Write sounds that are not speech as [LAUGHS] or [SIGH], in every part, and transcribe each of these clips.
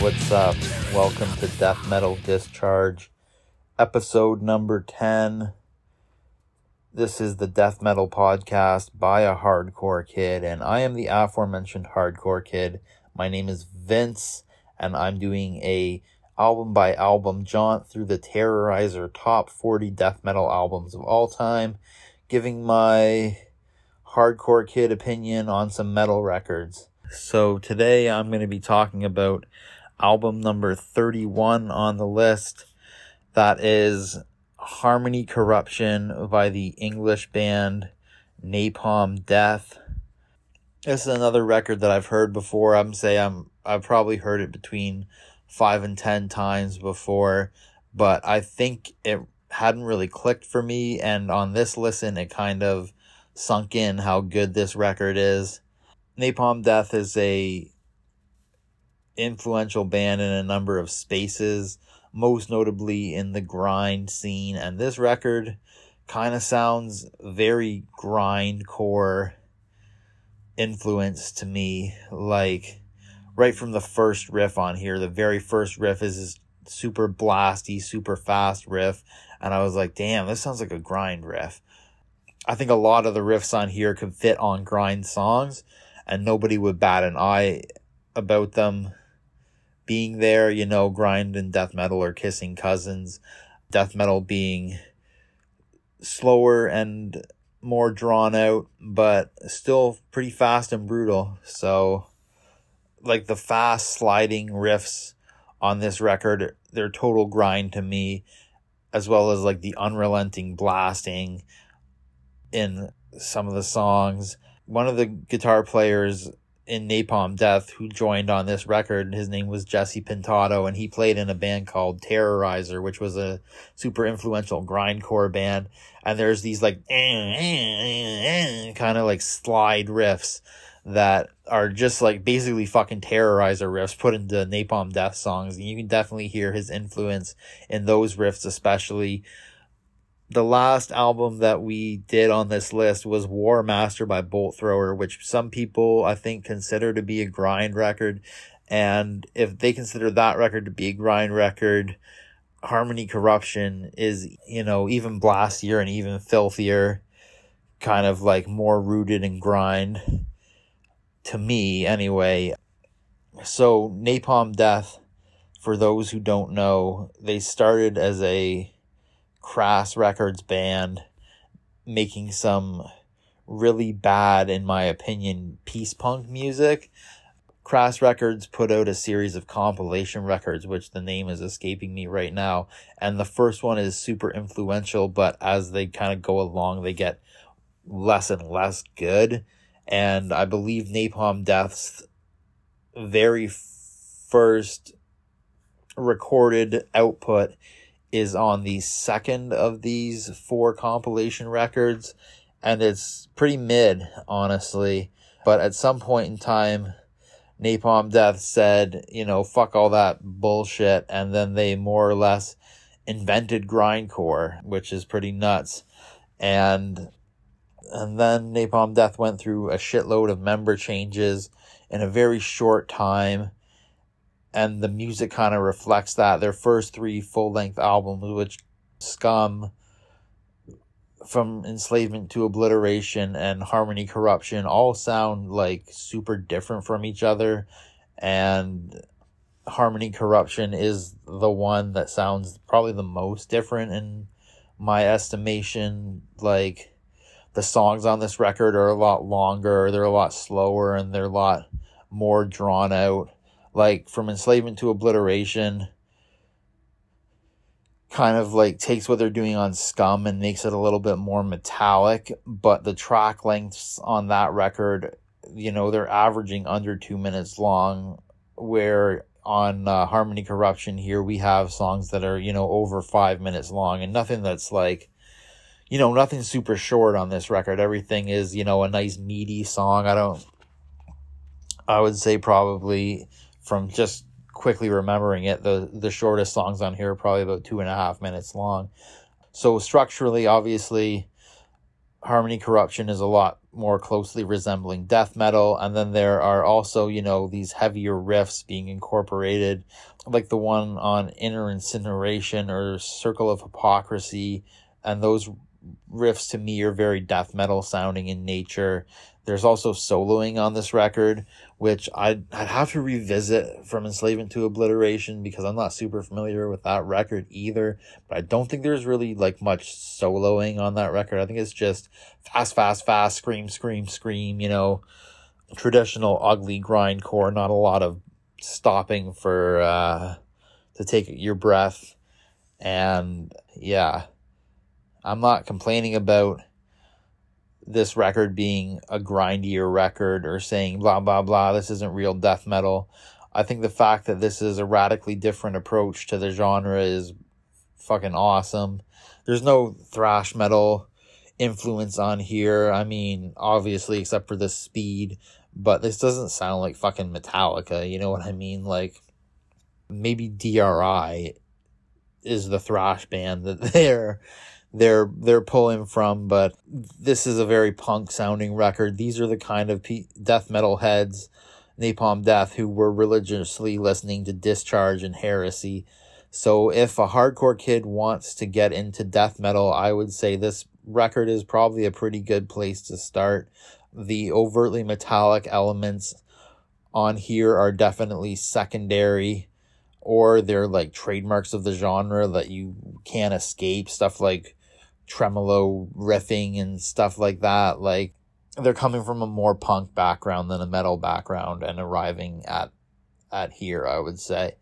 What's up? Welcome to Death Metal Discharge, episode number 10. This is the Death Metal podcast by a hardcore kid, and I am the aforementioned hardcore kid. My name is Vince, and I'm doing a album by album jaunt through the Terrorizer top 40 death metal albums of all time, giving my hardcore kid opinion on some metal records. So today I'm going to be talking about album number 31 on the list. That is Harmony Corruption by the English band Napalm Death. This is another record that I've heard before. I'm say I'm I've probably heard it between 5 and 10 times before, but I think it hadn't really clicked for me and on this listen it kind of sunk in how good this record is. Napalm Death is a influential band in a number of spaces, most notably in the grind scene, and this record kind of sounds very grindcore influence to me. Like right from the first riff on here, the very first riff is this super blasty, super fast riff, and I was like, damn, this sounds like a grind riff. I think a lot of the riffs on here could fit on grind songs, and nobody would bat an eye about them being there. You know, grind and death metal are kissing cousins. Death metal being slower and more drawn out, but still pretty fast and brutal. So, like the fast sliding riffs on this record, they're total grind to me, as well as like the unrelenting blasting in some of the songs. One of the guitar players in Napalm Death who joined on this record, his name was Jesse Pintado, and he played in a band called Terrorizer, which was a super influential grindcore band. And there's these like [LAUGHS] kind of like slide riffs that are just like basically fucking Terrorizer riffs put into Napalm Death songs. And you can definitely hear his influence in those riffs, especially the last album that we did on this list was War Master by Bolt Thrower, which some people I think consider to be a grind record. And if they consider that record to be a grind record, Harmony Corruption is, you know, even blastier and even filthier, kind of like more rooted in grind to me anyway. So Napalm Death, for those who don't know, they started as a Crass Records band making some really bad, in my opinion, peace punk music. Crass Records put out a series of compilation records, which the name is escaping me right now. And the first one is super influential, but as they kind of go along, they get less and less good. And I believe Napalm Death's very first recorded output is on the second of these four compilation records, and it's pretty mid, honestly. But at some point in time, Napalm Death said, you know, fuck all that bullshit, and then they more or less invented grindcore, which is pretty nuts. And and then Napalm Death went through a shitload of member changes in a very short time and the music kind of reflects that. Their first three full length albums, which Scum, from Enslavement to Obliteration, and Harmony Corruption, all sound like super different from each other. And Harmony Corruption is the one that sounds probably the most different in my estimation. Like, the songs on this record are a lot longer, they're a lot slower, and they're a lot more drawn out like from enslavement to obliteration kind of like takes what they're doing on scum and makes it a little bit more metallic but the track lengths on that record you know they're averaging under two minutes long where on uh, harmony corruption here we have songs that are you know over five minutes long and nothing that's like you know nothing super short on this record. Everything is you know a nice meaty song. I don't i would say probably from just quickly remembering it, the the shortest songs on here are probably about two and a half minutes long. So structurally, obviously, Harmony Corruption is a lot more closely resembling death metal. And then there are also, you know, these heavier riffs being incorporated, like the one on Inner Incineration or Circle of Hypocrisy. And those riffs to me are very death metal sounding in nature. There's also soloing on this record, which I'd, I'd have to revisit from Enslavement to Obliteration because I'm not super familiar with that record either. But I don't think there's really like much soloing on that record. I think it's just fast, fast, fast, scream, scream, scream, you know, traditional ugly grindcore, not a lot of stopping for uh to take your breath. And yeah, I'm not complaining about this record being a grindier record or saying blah blah blah this isn't real death metal. I think the fact that this is a radically different approach to the genre is fucking awesome. There's no thrash metal influence on here. I mean obviously except for the speed but this doesn't sound like fucking metallica you know what i mean? Like maybe dri is the thrash band that [LAUGHS] they're they're they're pulling from but this is a very punk sounding record. These are the kind of pe- death metal heads napalm death who were religiously listening to discharge and heresy. So if a hardcore kid wants to get into death metal i would say this record is probably a pretty good place to start. The overtly metallic elements on here are definitely secondary or they're like trademarks of the genre that you can't escape. Stuff like tremolo riffing and stuff like that. Like they're coming from a more punk background than a metal background and arriving at at here, I would say.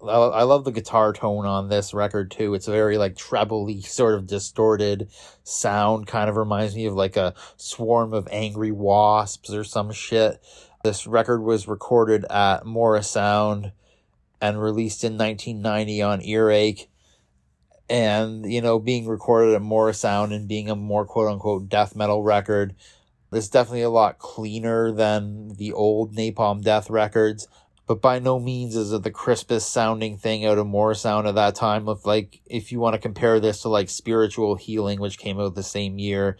I love the guitar tone on this record too. It's a very like trebly sort of distorted sound. Kind of reminds me of like a swarm of angry wasps or some shit. This record was recorded at Morrisound and released in 1990 on Earache and you know being recorded at Morrisound and being a more quote unquote death metal record it's definitely a lot cleaner than the old napalm death records. But by no means is it the crispest sounding thing out of Morrisound at that time of like if you want to compare this to like spiritual healing which came out the same year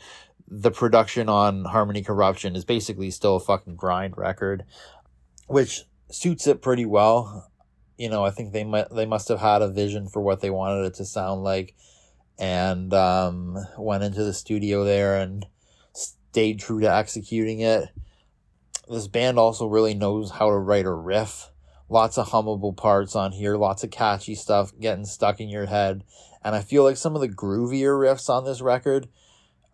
the production on harmony corruption is basically still a fucking grind record which suits it pretty well you know, I think they might they must have had a vision for what they wanted it to sound like, and um, went into the studio there and stayed true to executing it. This band also really knows how to write a riff. Lots of hummable parts on here, lots of catchy stuff getting stuck in your head. And I feel like some of the groovier riffs on this record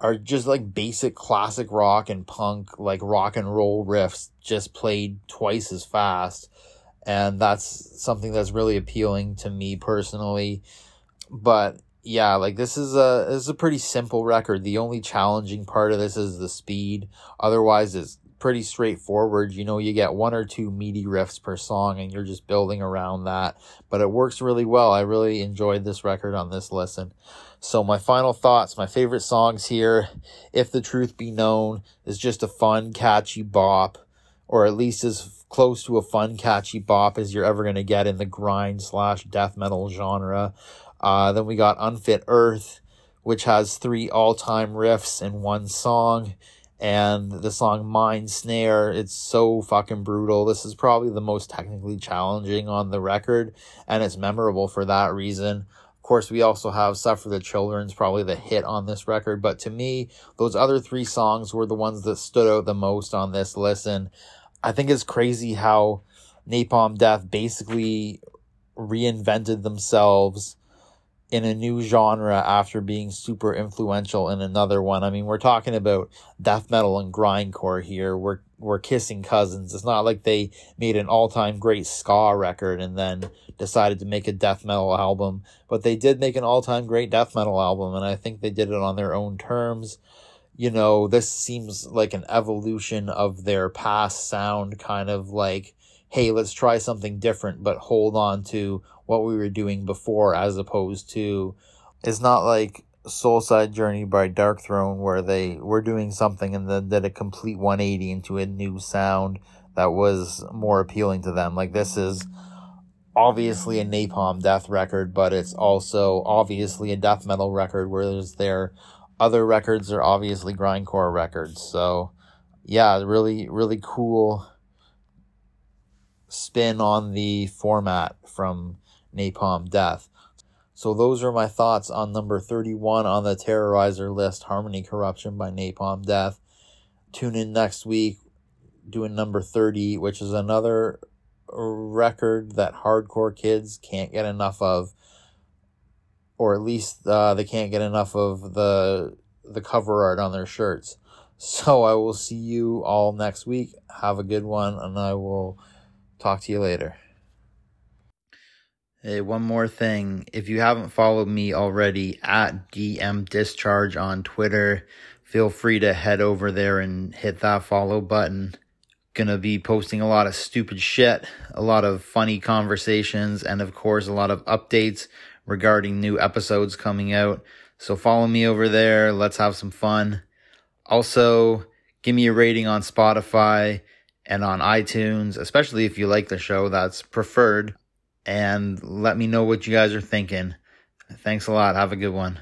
are just like basic classic rock and punk, like rock and roll riffs, just played twice as fast and that's something that's really appealing to me personally. But yeah, like this is a this is a pretty simple record. The only challenging part of this is the speed. Otherwise, it's pretty straightforward. You know, you get one or two meaty riffs per song, and you're just building around that. But it works really well. I really enjoyed this record on this listen. So my final thoughts, my favorite songs here, If the Truth Be Known, is just a fun, catchy bop, or at least as close to a fun, catchy bop as you're ever going to get in the grind slash death metal genre. Uh, then we got Unfit Earth, which has three all time riffs in one song. And the song Mind Snare, it's so fucking brutal. This is probably the most technically challenging on the record, and it's memorable for that reason. Course, we also have Suffer the Children's probably the hit on this record, but to me, those other three songs were the ones that stood out the most on this listen. I think it's crazy how Napalm Death basically reinvented themselves in a new genre after being super influential in another one. I mean, we're talking about death metal and grindcore here. We're we're kissing cousins. It's not like they made an all-time great ska record and then decided to make a death metal album, but they did make an all-time great death metal album and I think they did it on their own terms you know, this seems like an evolution of their past sound, kind of like, hey, let's try something different, but hold on to what we were doing before, as opposed to, it's not like Soulside Journey by Darkthrone, where they were doing something and then did a complete 180 into a new sound that was more appealing to them. Like, this is obviously a napalm death record, but it's also obviously a death metal record where there's their other records are obviously grindcore records. So, yeah, really, really cool spin on the format from Napalm Death. So those are my thoughts on number 31 on the Terrorizer list, Harmony Corruption by Napalm Death. Tune in next week doing number 30, which is another record that hardcore kids can't get enough of or at least uh, they can't get enough of the the cover art on their shirts. So I will see you all next week. Have a good one and I will talk to you later. Hey, one more thing. If you haven't followed me already at DM Discharge on Twitter, feel free to head over there and hit that follow button. Gonna be posting a lot of stupid shit, a lot of funny conversations, and of course, a lot of updates regarding new episodes coming out. So follow me over there. Let's have some fun. Also, give me a rating on Spotify and on iTunes, especially if you like the show. That's preferred and let me know what you guys are thinking. Thanks a lot. Have a good one.